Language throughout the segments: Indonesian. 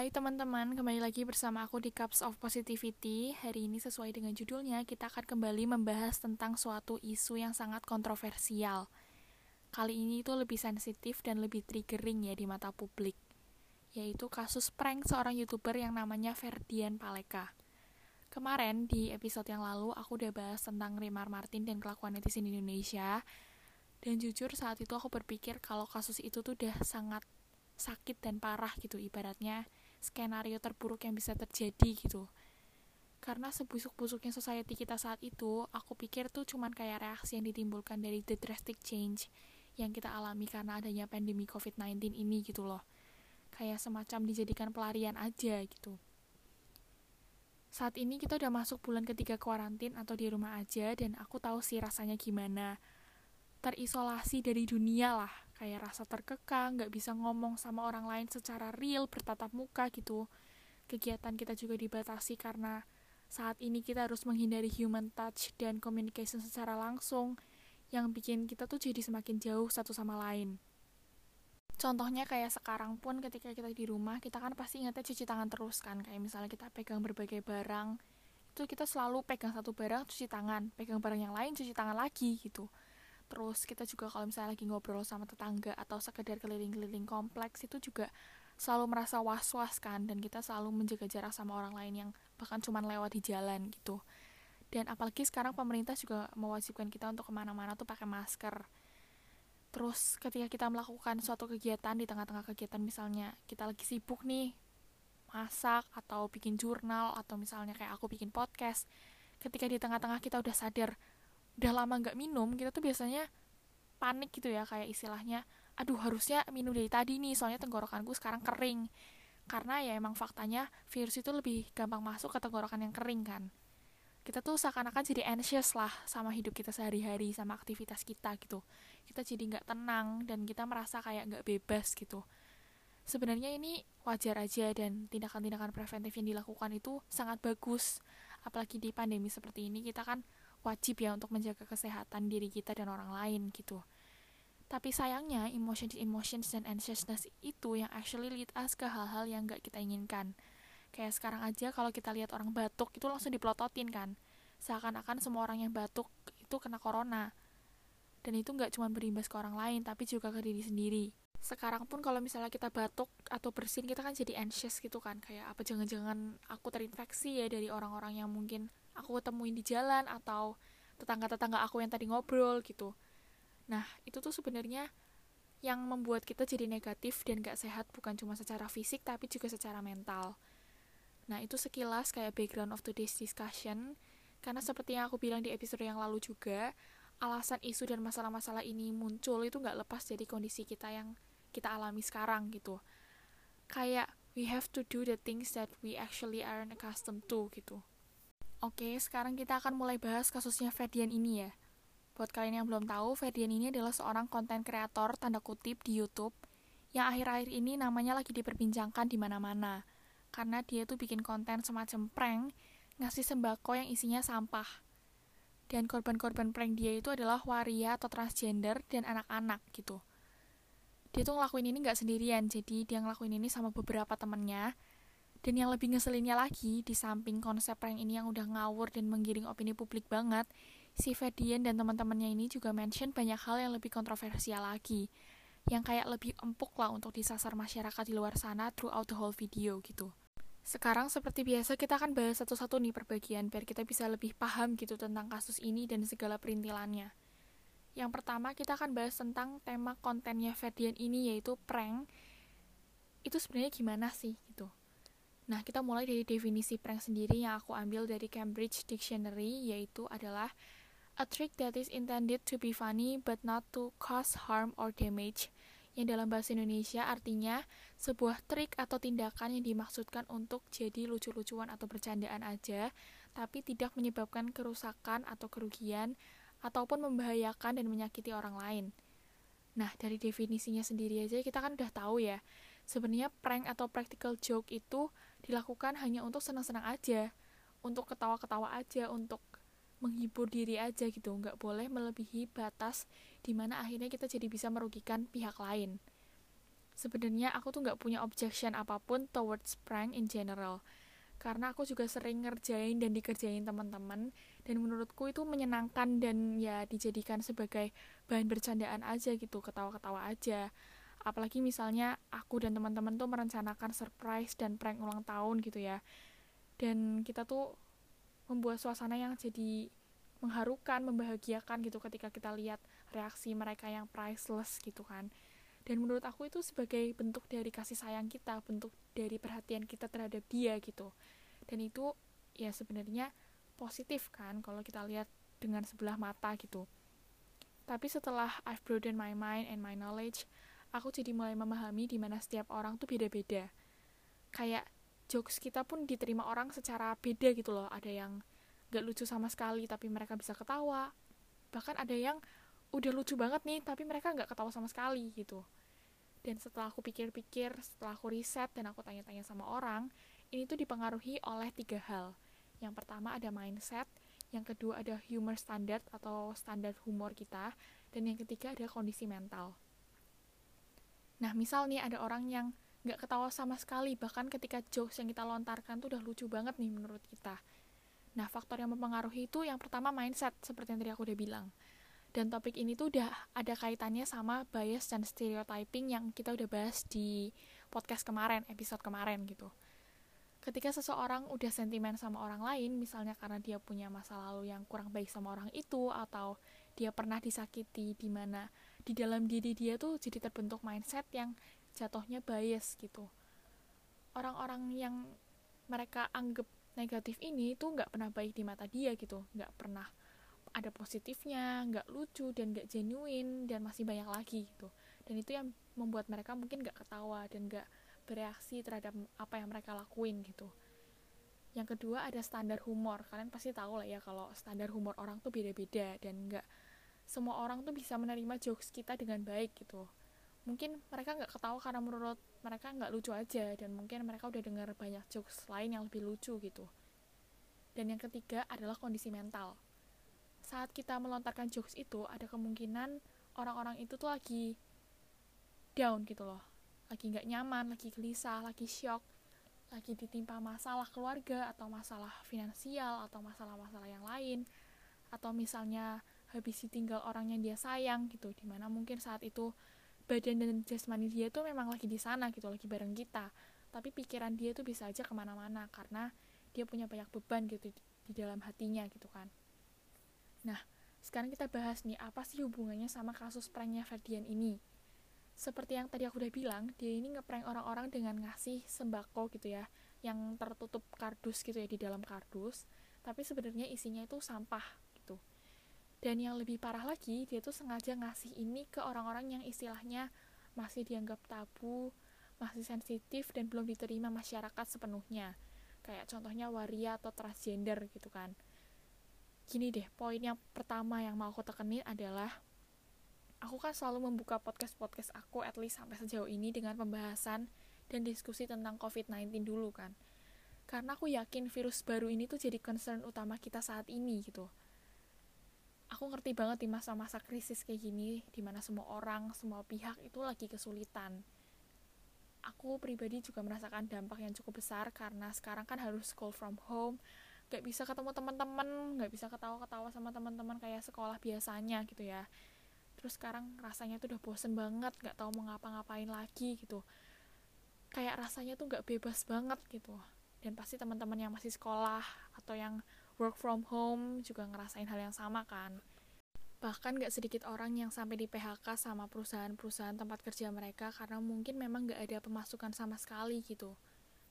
Hai teman-teman, kembali lagi bersama aku di Cups of Positivity. Hari ini sesuai dengan judulnya, kita akan kembali membahas tentang suatu isu yang sangat kontroversial. Kali ini itu lebih sensitif dan lebih triggering ya di mata publik, yaitu kasus prank seorang YouTuber yang namanya Ferdian Paleka. Kemarin di episode yang lalu aku udah bahas tentang Rimar Martin dan kelakuan netizen Indonesia. Dan jujur saat itu aku berpikir kalau kasus itu tuh udah sangat sakit dan parah gitu ibaratnya skenario terburuk yang bisa terjadi gitu. Karena sebusuk-busuknya society kita saat itu aku pikir tuh cuman kayak reaksi yang ditimbulkan dari the drastic change yang kita alami karena adanya pandemi COVID-19 ini gitu loh. Kayak semacam dijadikan pelarian aja gitu. Saat ini kita udah masuk bulan ketiga kuarantin atau di rumah aja dan aku tahu sih rasanya gimana. Terisolasi dari dunia lah kayak rasa terkekang, nggak bisa ngomong sama orang lain secara real, bertatap muka gitu. Kegiatan kita juga dibatasi karena saat ini kita harus menghindari human touch dan communication secara langsung yang bikin kita tuh jadi semakin jauh satu sama lain. Contohnya kayak sekarang pun ketika kita di rumah, kita kan pasti ingatnya cuci tangan terus kan. Kayak misalnya kita pegang berbagai barang, itu kita selalu pegang satu barang cuci tangan, pegang barang yang lain cuci tangan lagi gitu terus kita juga kalau misalnya lagi ngobrol sama tetangga atau sekedar keliling-keliling kompleks itu juga selalu merasa was-was kan dan kita selalu menjaga jarak sama orang lain yang bahkan cuma lewat di jalan gitu. Dan apalagi sekarang pemerintah juga mewajibkan kita untuk ke mana-mana tuh pakai masker. Terus ketika kita melakukan suatu kegiatan di tengah-tengah kegiatan misalnya kita lagi sibuk nih masak atau bikin jurnal atau misalnya kayak aku bikin podcast ketika di tengah-tengah kita udah sadar udah lama nggak minum kita tuh biasanya panik gitu ya kayak istilahnya aduh harusnya minum dari tadi nih soalnya tenggorokanku sekarang kering. Karena ya emang faktanya virus itu lebih gampang masuk ke tenggorokan yang kering kan. Kita tuh seakan-akan jadi anxious lah sama hidup kita sehari-hari sama aktivitas kita gitu. Kita jadi nggak tenang dan kita merasa kayak nggak bebas gitu. Sebenarnya ini wajar aja dan tindakan-tindakan preventif yang dilakukan itu sangat bagus. Apalagi di pandemi seperti ini kita kan wajib ya untuk menjaga kesehatan diri kita dan orang lain gitu. Tapi sayangnya emotions emotions dan anxiousness itu yang actually lead us ke hal-hal yang gak kita inginkan. Kayak sekarang aja kalau kita lihat orang batuk itu langsung dipelototin kan. Seakan-akan semua orang yang batuk itu kena corona. Dan itu gak cuma berimbas ke orang lain tapi juga ke diri sendiri. Sekarang pun kalau misalnya kita batuk atau bersin kita kan jadi anxious gitu kan kayak apa jangan-jangan aku terinfeksi ya dari orang-orang yang mungkin aku ketemuin di jalan atau tetangga-tetangga aku yang tadi ngobrol gitu. Nah, itu tuh sebenarnya yang membuat kita jadi negatif dan gak sehat bukan cuma secara fisik tapi juga secara mental. Nah, itu sekilas kayak background of today's discussion. Karena seperti yang aku bilang di episode yang lalu juga, alasan isu dan masalah-masalah ini muncul itu gak lepas dari kondisi kita yang kita alami sekarang gitu. Kayak we have to do the things that we actually aren't accustomed to gitu. Oke, sekarang kita akan mulai bahas kasusnya Ferdian ini ya. Buat kalian yang belum tahu, Ferdian ini adalah seorang konten kreator tanda kutip di YouTube yang akhir-akhir ini namanya lagi diperbincangkan di mana-mana. Karena dia tuh bikin konten semacam prank ngasih sembako yang isinya sampah. Dan korban-korban prank dia itu adalah waria atau transgender dan anak-anak gitu. Dia tuh ngelakuin ini nggak sendirian, jadi dia ngelakuin ini sama beberapa temennya dan yang lebih ngeselinnya lagi, di samping konsep prank ini yang udah ngawur dan menggiring opini publik banget, si Ferdian dan teman-temannya ini juga mention banyak hal yang lebih kontroversial lagi. Yang kayak lebih empuk lah untuk disasar masyarakat di luar sana throughout the whole video gitu. Sekarang seperti biasa kita akan bahas satu-satu nih perbagian biar kita bisa lebih paham gitu tentang kasus ini dan segala perintilannya. Yang pertama kita akan bahas tentang tema kontennya Ferdian ini yaitu prank. Itu sebenarnya gimana sih gitu. Nah, kita mulai dari definisi prank sendiri yang aku ambil dari Cambridge Dictionary, yaitu adalah a trick that is intended to be funny but not to cause harm or damage. Yang dalam bahasa Indonesia artinya sebuah trik atau tindakan yang dimaksudkan untuk jadi lucu-lucuan atau bercandaan aja, tapi tidak menyebabkan kerusakan atau kerugian, ataupun membahayakan dan menyakiti orang lain. Nah, dari definisinya sendiri aja kita kan udah tahu ya, sebenarnya prank atau practical joke itu dilakukan hanya untuk senang-senang aja, untuk ketawa-ketawa aja, untuk menghibur diri aja gitu, nggak boleh melebihi batas di mana akhirnya kita jadi bisa merugikan pihak lain. sebenarnya aku tuh nggak punya objection apa pun towards prank in general karena aku juga sering ngerjain dan dikerjain teman-teman dan menurutku itu menyenangkan dan ya dijadikan sebagai bahan bercandaan aja gitu ketawa-ketawa aja apalagi misalnya aku dan teman-teman tuh merencanakan surprise dan prank ulang tahun gitu ya. Dan kita tuh membuat suasana yang jadi mengharukan, membahagiakan gitu ketika kita lihat reaksi mereka yang priceless gitu kan. Dan menurut aku itu sebagai bentuk dari kasih sayang kita bentuk dari perhatian kita terhadap dia gitu. Dan itu ya sebenarnya positif kan kalau kita lihat dengan sebelah mata gitu. Tapi setelah I've broadened my mind and my knowledge aku jadi mulai memahami di mana setiap orang tuh beda-beda. Kayak jokes kita pun diterima orang secara beda gitu loh. Ada yang gak lucu sama sekali tapi mereka bisa ketawa. Bahkan ada yang udah lucu banget nih tapi mereka nggak ketawa sama sekali gitu. Dan setelah aku pikir-pikir setelah aku riset dan aku tanya-tanya sama orang ini tuh dipengaruhi oleh tiga hal. Yang pertama ada mindset yang kedua ada humor standard atau standar humor kita dan yang ketiga ada kondisi mental nah misal nih ada orang yang nggak ketawa sama sekali bahkan ketika jokes yang kita lontarkan tuh udah lucu banget nih menurut kita nah faktor yang mempengaruhi itu yang pertama mindset seperti yang tadi aku udah bilang dan topik ini tuh udah ada kaitannya sama bias dan stereotyping yang kita udah bahas di podcast kemarin, episode kemarin gitu. Ketika seseorang udah sentimen sama orang lain, misalnya karena dia punya masa lalu yang kurang baik sama orang itu, atau dia pernah disakiti di mana di dalam diri dia tuh jadi terbentuk mindset yang jatuhnya bias gitu. Orang-orang yang mereka anggap negatif ini tuh nggak pernah baik di mata dia gitu, nggak pernah ada positifnya, nggak lucu dan nggak genuine dan masih banyak lagi gitu. Dan itu yang membuat mereka mungkin nggak ketawa dan nggak bereaksi terhadap apa yang mereka lakuin gitu. Yang kedua ada standar humor. Kalian pasti tahu lah ya kalau standar humor orang tuh beda-beda dan nggak semua orang tuh bisa menerima jokes kita dengan baik gitu. Mungkin mereka nggak ketawa karena menurut mereka nggak lucu aja dan mungkin mereka udah dengar banyak jokes lain yang lebih lucu gitu. Dan yang ketiga adalah kondisi mental saat kita melontarkan jokes itu ada kemungkinan orang-orang itu tuh lagi down gitu loh lagi nggak nyaman lagi gelisah lagi shock lagi ditimpa masalah keluarga atau masalah finansial atau masalah-masalah yang lain atau misalnya habis ditinggal orang yang dia sayang gitu di mana mungkin saat itu badan dan jasmani dia tuh memang lagi di sana gitu lagi bareng kita tapi pikiran dia tuh bisa aja ke mana-mana karena dia punya banyak beban gitu di, dalam hatinya gitu kan Nah, sekarang kita bahas nih, apa sih hubungannya sama kasus pranknya Ferdian ini? Seperti yang tadi aku udah bilang, dia ini ngeprank orang-orang dengan ngasih sembako gitu ya, yang tertutup kardus gitu ya di dalam kardus, tapi sebenarnya isinya itu sampah. Dan yang lebih parah lagi, dia tuh sengaja ngasih ini ke orang-orang yang istilahnya masih dianggap tabu, masih sensitif dan belum diterima masyarakat sepenuhnya. Kayak contohnya waria atau transgender gitu kan gini deh, poin yang pertama yang mau aku tekenin adalah aku kan selalu membuka podcast-podcast aku at least sampai sejauh ini dengan pembahasan dan diskusi tentang COVID-19 dulu kan. Karena aku yakin virus baru ini tuh jadi concern utama kita saat ini gitu. Aku ngerti banget di masa-masa krisis kayak gini, di mana semua orang, semua pihak itu lagi kesulitan. Aku pribadi juga merasakan dampak yang cukup besar karena sekarang kan harus school from home, gak bisa ketemu teman-teman gak bisa ketawa-ketawa sama teman-teman kayak sekolah biasanya gitu ya. Terus sekarang rasanya tuh udah bosen banget gak tahu mau ngapa-ngapain lagi gitu. Kayak rasanya tuh gak bebas banget gitu. Dan pasti teman-teman yang masih sekolah atau yang work from home juga ngerasain hal yang sama kan. Bahkan gak sedikit orang yang sampai di PHK sama perusahaan-perusahaan tempat kerja mereka karena mungkin memang gak ada pemasukan sama sekali gitu.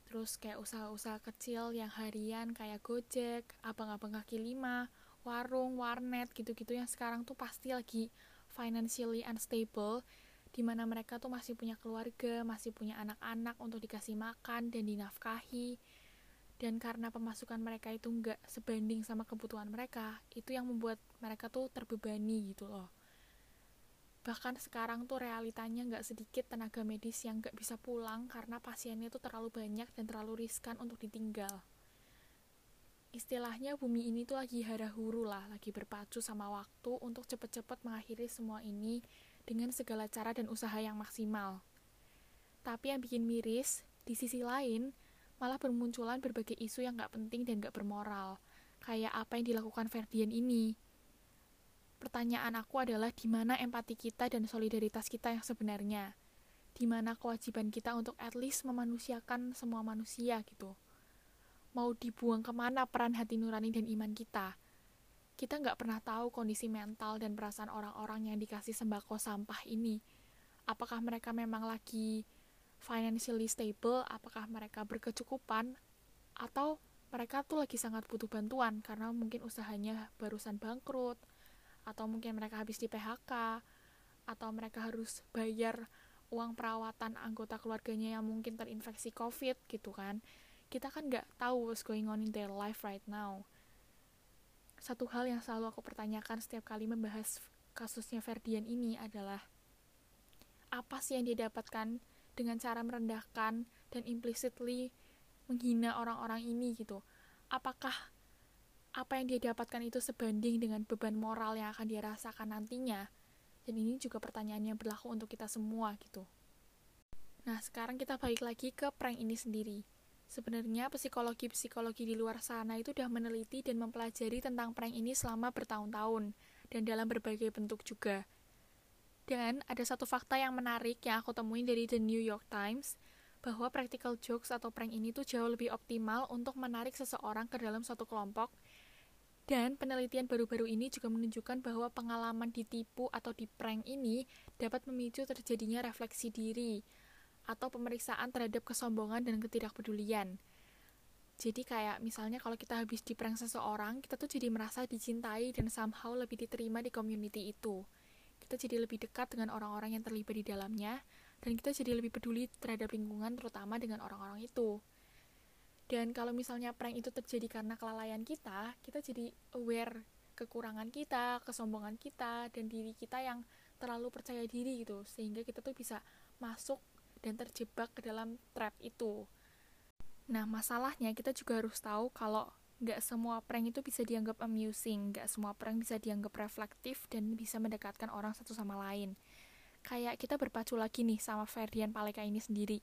Terus kayak usaha-usaha kecil yang harian kayak Gojek, abang-abang kaki lima, warung, warnet gitu-gitu yang sekarang tuh pasti lagi financially unstable di mana mereka tuh masih punya keluarga, masih punya anak-anak untuk dikasih makan dan dinafkahi dan karena pemasukan mereka itu nggak sebanding sama kebutuhan mereka itu yang membuat mereka tuh terbebani gitu loh bahkan sekarang tuh realitanya nggak sedikit tenaga medis yang nggak bisa pulang karena pasiennya tuh terlalu banyak dan terlalu riskan untuk ditinggal. Istilahnya bumi ini tuh lagi huru lah, lagi berpacu sama waktu untuk cepet-cepet mengakhiri semua ini dengan segala cara dan usaha yang maksimal. Tapi yang bikin miris, di sisi lain, malah bermunculan berbagai isu yang gak penting dan gak bermoral. Kayak apa yang dilakukan Ferdian ini. Pertanyaan aku adalah di mana empati kita dan solidaritas kita yang sebenarnya? Di mana kewajiban kita untuk at least memanusiakan semua manusia gitu? Mau dibuang ke mana peran hati nurani dan iman kita? Kita nggak pernah tahu kondisi mental dan perasaan orang-orang yang dikasih sembako sampah ini. Apakah mereka memang lagi financially stable, apakah mereka berkecukupan, atau mereka tuh lagi sangat butuh bantuan karena mungkin usahanya barusan bangkrut, atau mungkin mereka habis di PHK, atau mereka harus bayar uang perawatan anggota keluarganya yang mungkin terinfeksi COVID gitu kan. Kita kan nggak tahu what's going on in their life right now satu hal yang selalu aku pertanyakan setiap kali membahas kasusnya Ferdian ini adalah apa sih yang dia dapatkan dengan cara merendahkan dan implicitly menghina orang-orang ini gitu. Apakah apa yang dia dapatkan itu sebanding dengan beban moral yang akan dia rasakan nantinya? Dan ini juga pertanyaan yang berlaku untuk kita semua gitu. Nah, sekarang kita balik lagi ke prank ini sendiri. Sebenarnya psikologi-psikologi di luar sana itu sudah meneliti dan mempelajari tentang prank ini selama bertahun-tahun dan dalam berbagai bentuk juga. Dan ada satu fakta yang menarik yang aku temuin dari The New York Times bahwa practical jokes atau prank ini tuh jauh lebih optimal untuk menarik seseorang ke dalam suatu kelompok dan penelitian baru-baru ini juga menunjukkan bahwa pengalaman ditipu atau di prank ini dapat memicu terjadinya refleksi diri atau pemeriksaan terhadap kesombongan dan ketidakpedulian. Jadi kayak misalnya kalau kita habis di prank seseorang, kita tuh jadi merasa dicintai dan somehow lebih diterima di community itu. Kita jadi lebih dekat dengan orang-orang yang terlibat di dalamnya, dan kita jadi lebih peduli terhadap lingkungan terutama dengan orang-orang itu. Dan kalau misalnya prank itu terjadi karena kelalaian kita, kita jadi aware kekurangan kita, kesombongan kita, dan diri kita yang terlalu percaya diri gitu, sehingga kita tuh bisa masuk dan terjebak ke dalam trap itu. Nah, masalahnya kita juga harus tahu kalau nggak semua prank itu bisa dianggap amusing, nggak semua prank bisa dianggap reflektif dan bisa mendekatkan orang satu sama lain. Kayak kita berpacu lagi nih sama Ferdian Paleka ini sendiri.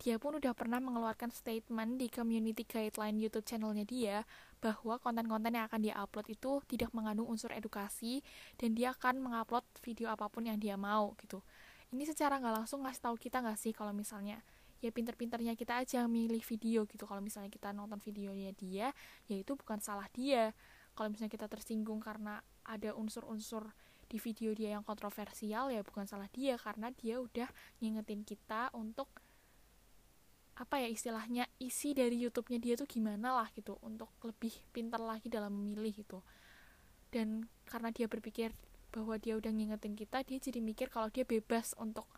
Dia pun udah pernah mengeluarkan statement di community guideline YouTube channelnya dia bahwa konten-konten yang akan dia upload itu tidak mengandung unsur edukasi dan dia akan mengupload video apa pun yang dia mau gitu ini secara nggak langsung ngasih tahu kita nggak sih kalau misalnya ya pinter-pinternya kita aja milih video gitu. Kalau misalnya kita nonton videonya dia ya itu bukan salah dia. Kalau misalnya kita tersinggung karena ada unsur-unsur di video dia yang kontroversial ya bukan salah dia. Karena dia udah ngingetin kita untuk apa ya istilahnya isi dari YouTube-nya dia tuh gimana lah gitu. Untuk lebih pintar lagi dalam memilih gitu. Dan karena dia berpikir bahwa dia udah ngingetin kita dia jadi mikir kalau dia bebas untuk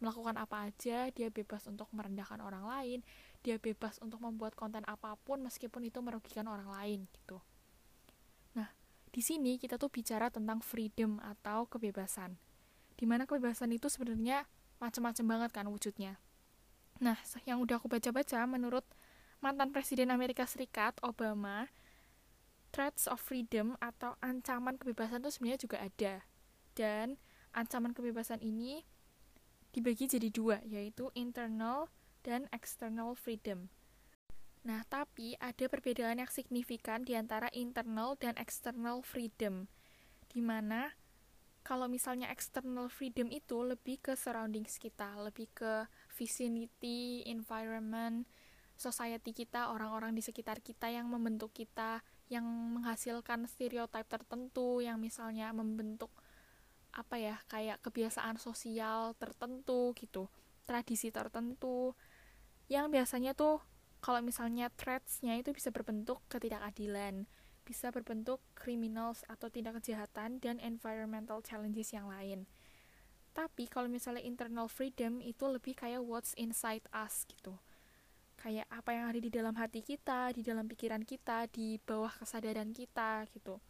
melakukan apa aja dia bebas untuk merendahkan orang lain dia bebas untuk membuat konten apa pun meskipun itu merugikan orang lain gitu. Nah di sini kita tuh bicara tentang freedom atau kebebasan. Di mana kebebasan itu sebenarnya macam-macam banget kan wujudnya. Nah yang udah aku baca-baca menurut mantan presiden Amerika Serikat Obama threats of freedom atau ancaman kebebasan itu sebenarnya juga ada. Dan ancaman kebebasan ini dibagi jadi dua, yaitu internal dan external freedom. Nah, tapi ada perbedaan yang signifikan di antara internal dan external freedom. Di mana kalau misalnya external freedom itu lebih ke surroundings kita, lebih ke vicinity, environment, society kita, orang-orang di sekitar kita yang membentuk kita, yang menghasilkan stereotip tertentu, yang misalnya membentuk apa ya, kayak kebiasaan sosial tertentu gitu, tradisi tertentu, yang biasanya tuh kalau misalnya threats-nya itu bisa berbentuk ketidakadilan, bisa berbentuk criminals atau tindak kejahatan dan environmental challenges yang lain. Tapi kalau misalnya internal freedom itu lebih kayak what's inside us gitu kayak apa yang ada di dalam hati kita, di dalam pikiran kita, di bawah kesadaran kita gitu.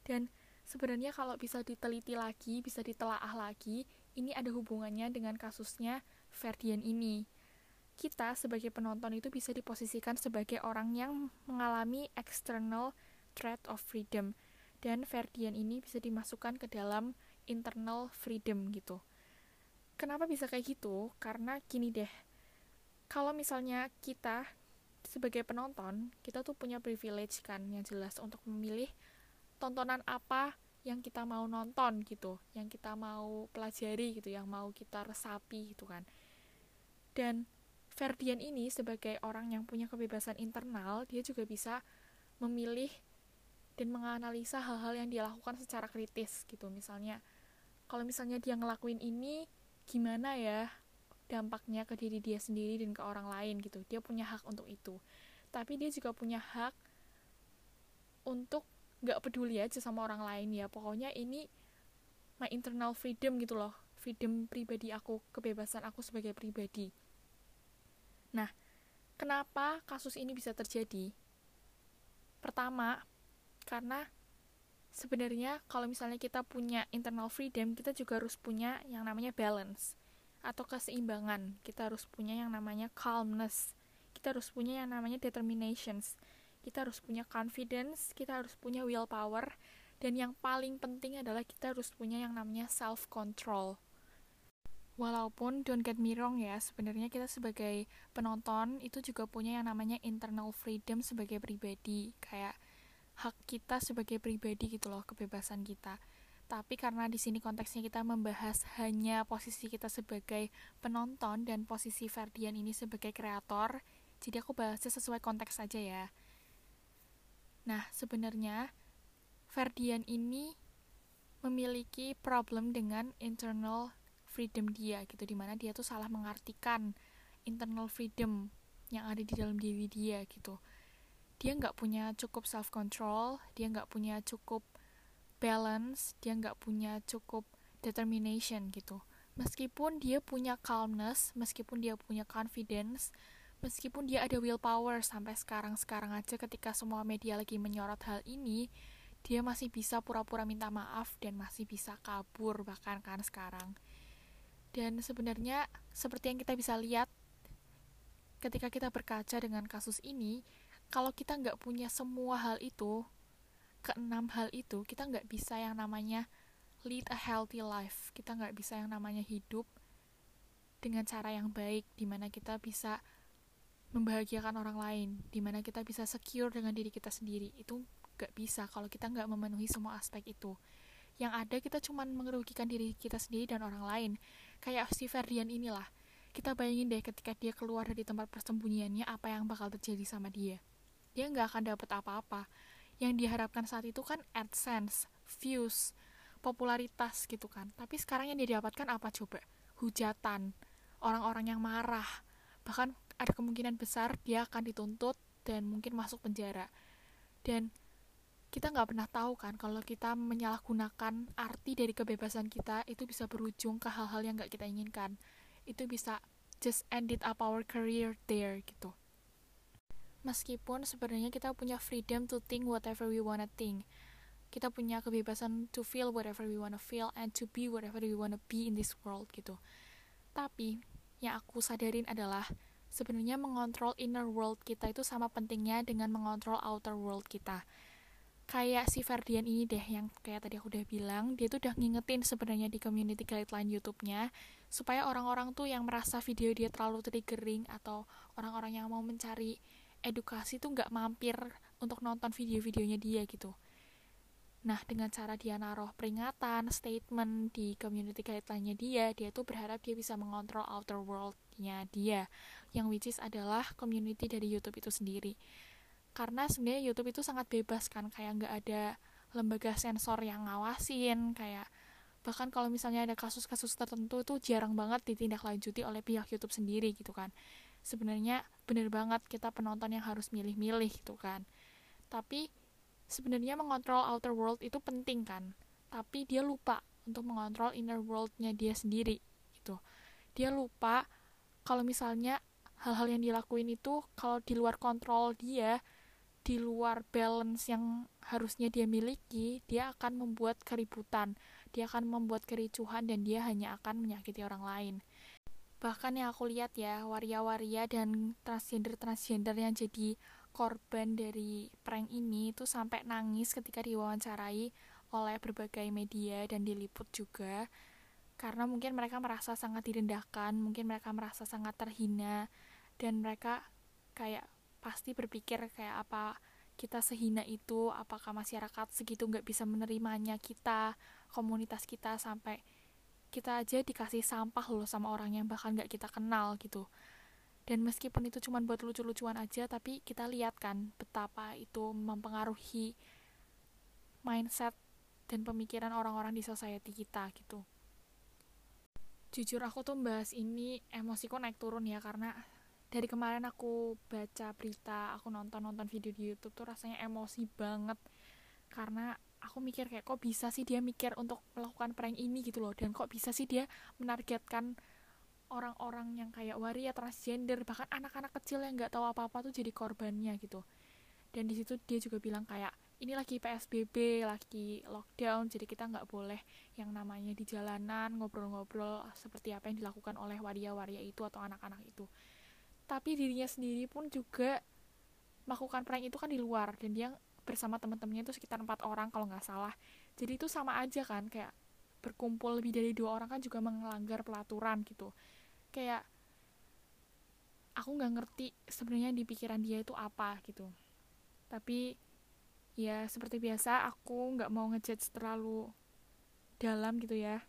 Dan sebenarnya kalau bisa diteliti lagi, bisa ditelaah lagi, ini ada hubungannya dengan kasusnya Ferdian ini. Kita sebagai penonton itu bisa diposisikan sebagai orang yang mengalami external threat of freedom dan Ferdian ini bisa dimasukkan ke dalam internal freedom gitu. Kenapa bisa kayak gitu? Karena gini deh, kalau misalnya kita sebagai penonton kita tuh punya privilege kan yang jelas untuk memilih tontonan apa yang kita mau nonton gitu yang kita mau pelajari gitu yang mau kita resapi gitu kan. Dan Ferdian ini sebagai orang yang punya kebebasan internal dia juga bisa memilih dan menganalisa hal-hal yang dia lakukan secara kritis gitu. Misalnya kalau misalnya dia ngelakuin ini gimana ya dampaknya ke diri dia sendiri dan ke orang lain gitu. Dia punya hak untuk itu. Tapi dia juga punya hak untuk nggak peduli aja sama orang lain ya. Pokoknya ini my internal freedom gitu loh. Freedom pribadi aku kebebasan aku sebagai pribadi. Nah kenapa kasus ini bisa terjadi? Pertama karena sebenarnya kalau misalnya kita punya internal freedom kita juga harus punya yang namanya balance atau keseimbangan. Kita harus punya yang namanya calmness. Kita harus punya yang namanya determinations kita harus punya confidence, kita harus punya willpower, dan yang paling penting adalah kita harus punya yang namanya self control. Walaupun don't get me wrong ya, sebenarnya kita sebagai penonton itu juga punya yang namanya internal freedom sebagai pribadi, kayak hak kita sebagai pribadi gitu loh, kebebasan kita. Tapi karena di sini konteksnya kita membahas hanya posisi kita sebagai penonton dan posisi Ferdian ini sebagai kreator, jadi aku bahasnya sesuai konteks saja ya. Nah, sebenarnya Ferdian ini memiliki problem dengan internal freedom dia gitu di mana dia tuh salah mengartikan internal freedom yang ada di dalam diri dia gitu. Dia nggak punya cukup self control dia nggak punya cukup balance dia nggak punya cukup determination gitu. Meskipun dia punya calmness meskipun dia punya confidence meskipun dia ada willpower sampai sekarang-sekarang aja ketika semua media lagi menyorot hal ini, dia masih bisa pura-pura minta maaf dan masih bisa kabur bahkan kan sekarang. Dan sebenarnya seperti yang kita bisa lihat ketika kita berkaca dengan kasus ini, kalau kita nggak punya semua hal itu, keenam hal itu, kita nggak bisa yang namanya lead a healthy life. Kita nggak bisa yang namanya hidup dengan cara yang baik, di mana kita bisa membahagiakan orang lain di mana kita bisa secure dengan diri kita sendiri itu gak bisa kalau kita nggak memenuhi semua aspek itu. Yang ada kita cuma merugikan diri kita sendiri dan orang lain. Kayak si Ferdian inilah. Kita bayangin deh ketika dia keluar dari tempat persembunyiannya apa yang bakal terjadi sama dia. Dia nggak akan dapat apa-apa. Yang diharapkan saat itu kan AdSense views popularitas gitu kan. Tapi sekarang yang dia dapatkan apa coba? Hujatan. Orang-orang yang marah. Bahkan ada kemungkinan besar dia akan dituntut dan mungkin masuk penjara. Dan kita nggak pernah tahu kan kalau kita menyalahgunakan arti dari kebebasan kita itu bisa berujung ke hal-hal yang nggak kita inginkan. Itu bisa just ended up our career there gitu. Meskipun sebenarnya kita punya freedom to think whatever we wanna think. Kita punya kebebasan to feel whatever we wanna feel and to be whatever we wanna be in this world gitu. Tapi yang aku sadarin adalah sebenarnya mengontrol inner world kita itu sama pentingnya dengan mengontrol outer world kita. Kayak si Ferdian ini deh yang kayak tadi aku udah bilang dia tuh udah ngingetin sebenarnya di community guideline YouTube-nya supaya orang-orang tuh yang merasa video dia terlalu triggering atau orang-orang yang mau mencari edukasi tuh nggak mampir untuk nonton video-videonya dia gitu. Nah, dengan cara dia naruh peringatan, statement di community guideline-nya dia, dia tuh berharap dia bisa mengontrol outer world-nya dia, yang which is adalah community dari YouTube itu sendiri. Karena sebenarnya YouTube itu sangat bebas kan, kayak nggak ada lembaga sensor yang ngawasin, kayak bahkan kalau misalnya ada kasus-kasus tertentu tuh jarang banget ditindaklanjuti oleh pihak YouTube sendiri gitu kan. Sebenarnya bener banget kita penonton yang harus milih-milih gitu kan. Tapi sebenarnya mengontrol outer world itu penting kan tapi dia lupa untuk mengontrol inner worldnya dia sendiri gitu dia lupa kalau misalnya hal-hal yang dilakuin itu kalau di luar kontrol dia di luar balance yang harusnya dia miliki dia akan membuat keributan dia akan membuat kericuhan dan dia hanya akan menyakiti orang lain. Bahkan yang aku lihat ya waria-waria dan transgender-transgender yang jadi korban dari prank ini itu sampai nangis ketika diwawancarai oleh berbagai media dan diliput juga. Karena mungkin mereka merasa sangat direndahkan, mungkin mereka merasa sangat terhina dan mereka kayak pasti berpikir kayak apa kita sehina itu apakah masyarakat segitu nggak bisa menerimanya kita komunitas kita sampai kita aja dikasih sampah loh sama orang yang bahkan nggak kita kenal gitu. Dan meskipun itu cuma buat lucu-lucuan aja tapi kita lihat kan betapa itu mempengaruhi mindset dan pemikiran orang-orang di society kita gitu. Jujur aku tuh bahas ini emosiku naik turun ya karena dari kemarin aku baca berita aku nonton nonton video di YouTube tuh rasanya emosi banget. Karena aku mikir kayak kok bisa sih dia mikir untuk melakukan prank ini? gitu loh. Dan kok bisa sih dia menargetkan orang-orang yang kayak waria transgender bahkan anak-anak kecil yang nggak tahu apa-apa tuh jadi korbannya gitu. Dan di situ dia juga bilang kayak ini lagi PSBB lagi lockdown jadi kita nggak boleh yang namanya di jalanan ngobrol-ngobrol seperti apa yang dilakukan oleh waria-waria itu atau anak-anak itu tapi dirinya sendiri pun juga melakukan prank itu kan di luar dan dia bersama teman-temannya itu sekitar empat orang kalau nggak salah. Jadi itu sama aja kan kayak berkumpul lebih dari dua orang kan juga melanggar pelaturan gitu. Kayak aku nggak ngerti sebenarnya di pikiran dia itu apa gitu. Tapi ya seperti biasa aku nggak mau ngejudge terlalu dalam gitu ya.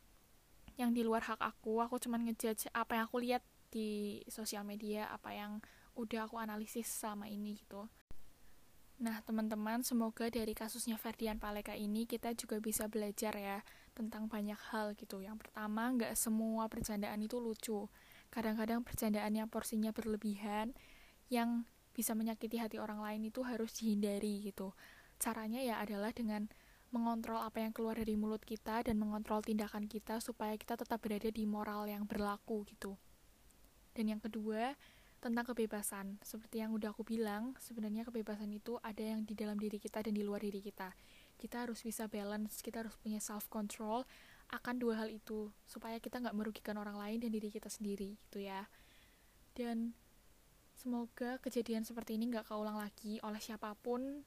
Yang di luar hak aku aku cuman ngejudge apa yang aku lihat di sosial media apa yang udah aku analisis selama ini gitu. Nah, teman-teman, semoga dari kasusnya Ferdian Paleka ini kita juga bisa belajar ya tentang banyak hal gitu. Yang pertama, nggak semua bercandaan itu lucu. Kadang-kadang bercandaan yang porsinya berlebihan, yang bisa menyakiti hati orang lain itu harus dihindari gitu. Caranya ya adalah dengan mengontrol apa yang keluar dari mulut kita dan mengontrol tindakan kita supaya kita tetap berada di moral yang berlaku gitu. Dan yang kedua, tentang kebebasan. Seperti yang udah aku bilang, sebenarnya kebebasan itu ada yang di dalam diri kita dan di luar diri kita. Kita harus bisa balance, kita harus punya self control akan dua hal itu supaya kita nggak merugikan orang lain dan diri kita sendiri gitu ya. Dan semoga kejadian seperti ini nggak keulang lagi oleh siapa pun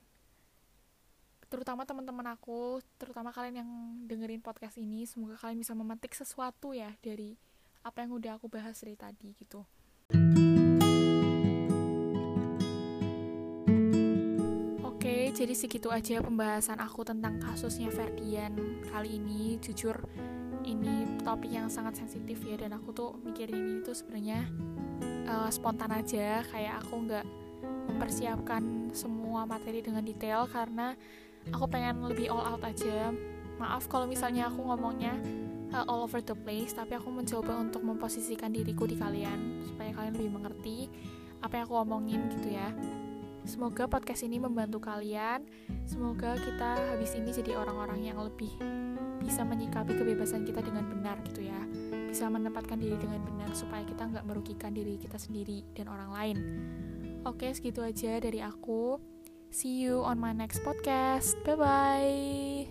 terutama teman-teman aku, terutama kalian yang dengerin podcast ini, semoga kalian bisa memetik sesuatu ya dari apa yang udah aku bahas dari tadi gitu Oke, jadi segitu aja pembahasan aku tentang kasusnya Ferdian kali ini. Jujur, ini topik yang sangat sensitif ya, dan aku tuh mikirin ini tuh sebenarnya uh, spontan aja, kayak aku nggak mempersiapkan semua materi dengan detail karena aku pengen lebih all out aja. Maaf kalau misalnya aku ngomongnya uh, all over the place tapi aku mencoba untuk memposisikan diriku di kalian supaya kalian lebih mengerti apa yang aku omongin gitu ya. Semoga podcast ini membantu kalian. Semoga kita habis ini jadi orang-orang yang lebih bisa menyikapi kebebasan kita dengan benar gitu ya. Bisa menempatkan diri dengan benar supaya kita nggak merugikan diri kita sendiri dan orang lain. Oke segitu aja dari aku. See you on my next podcast. Bye bye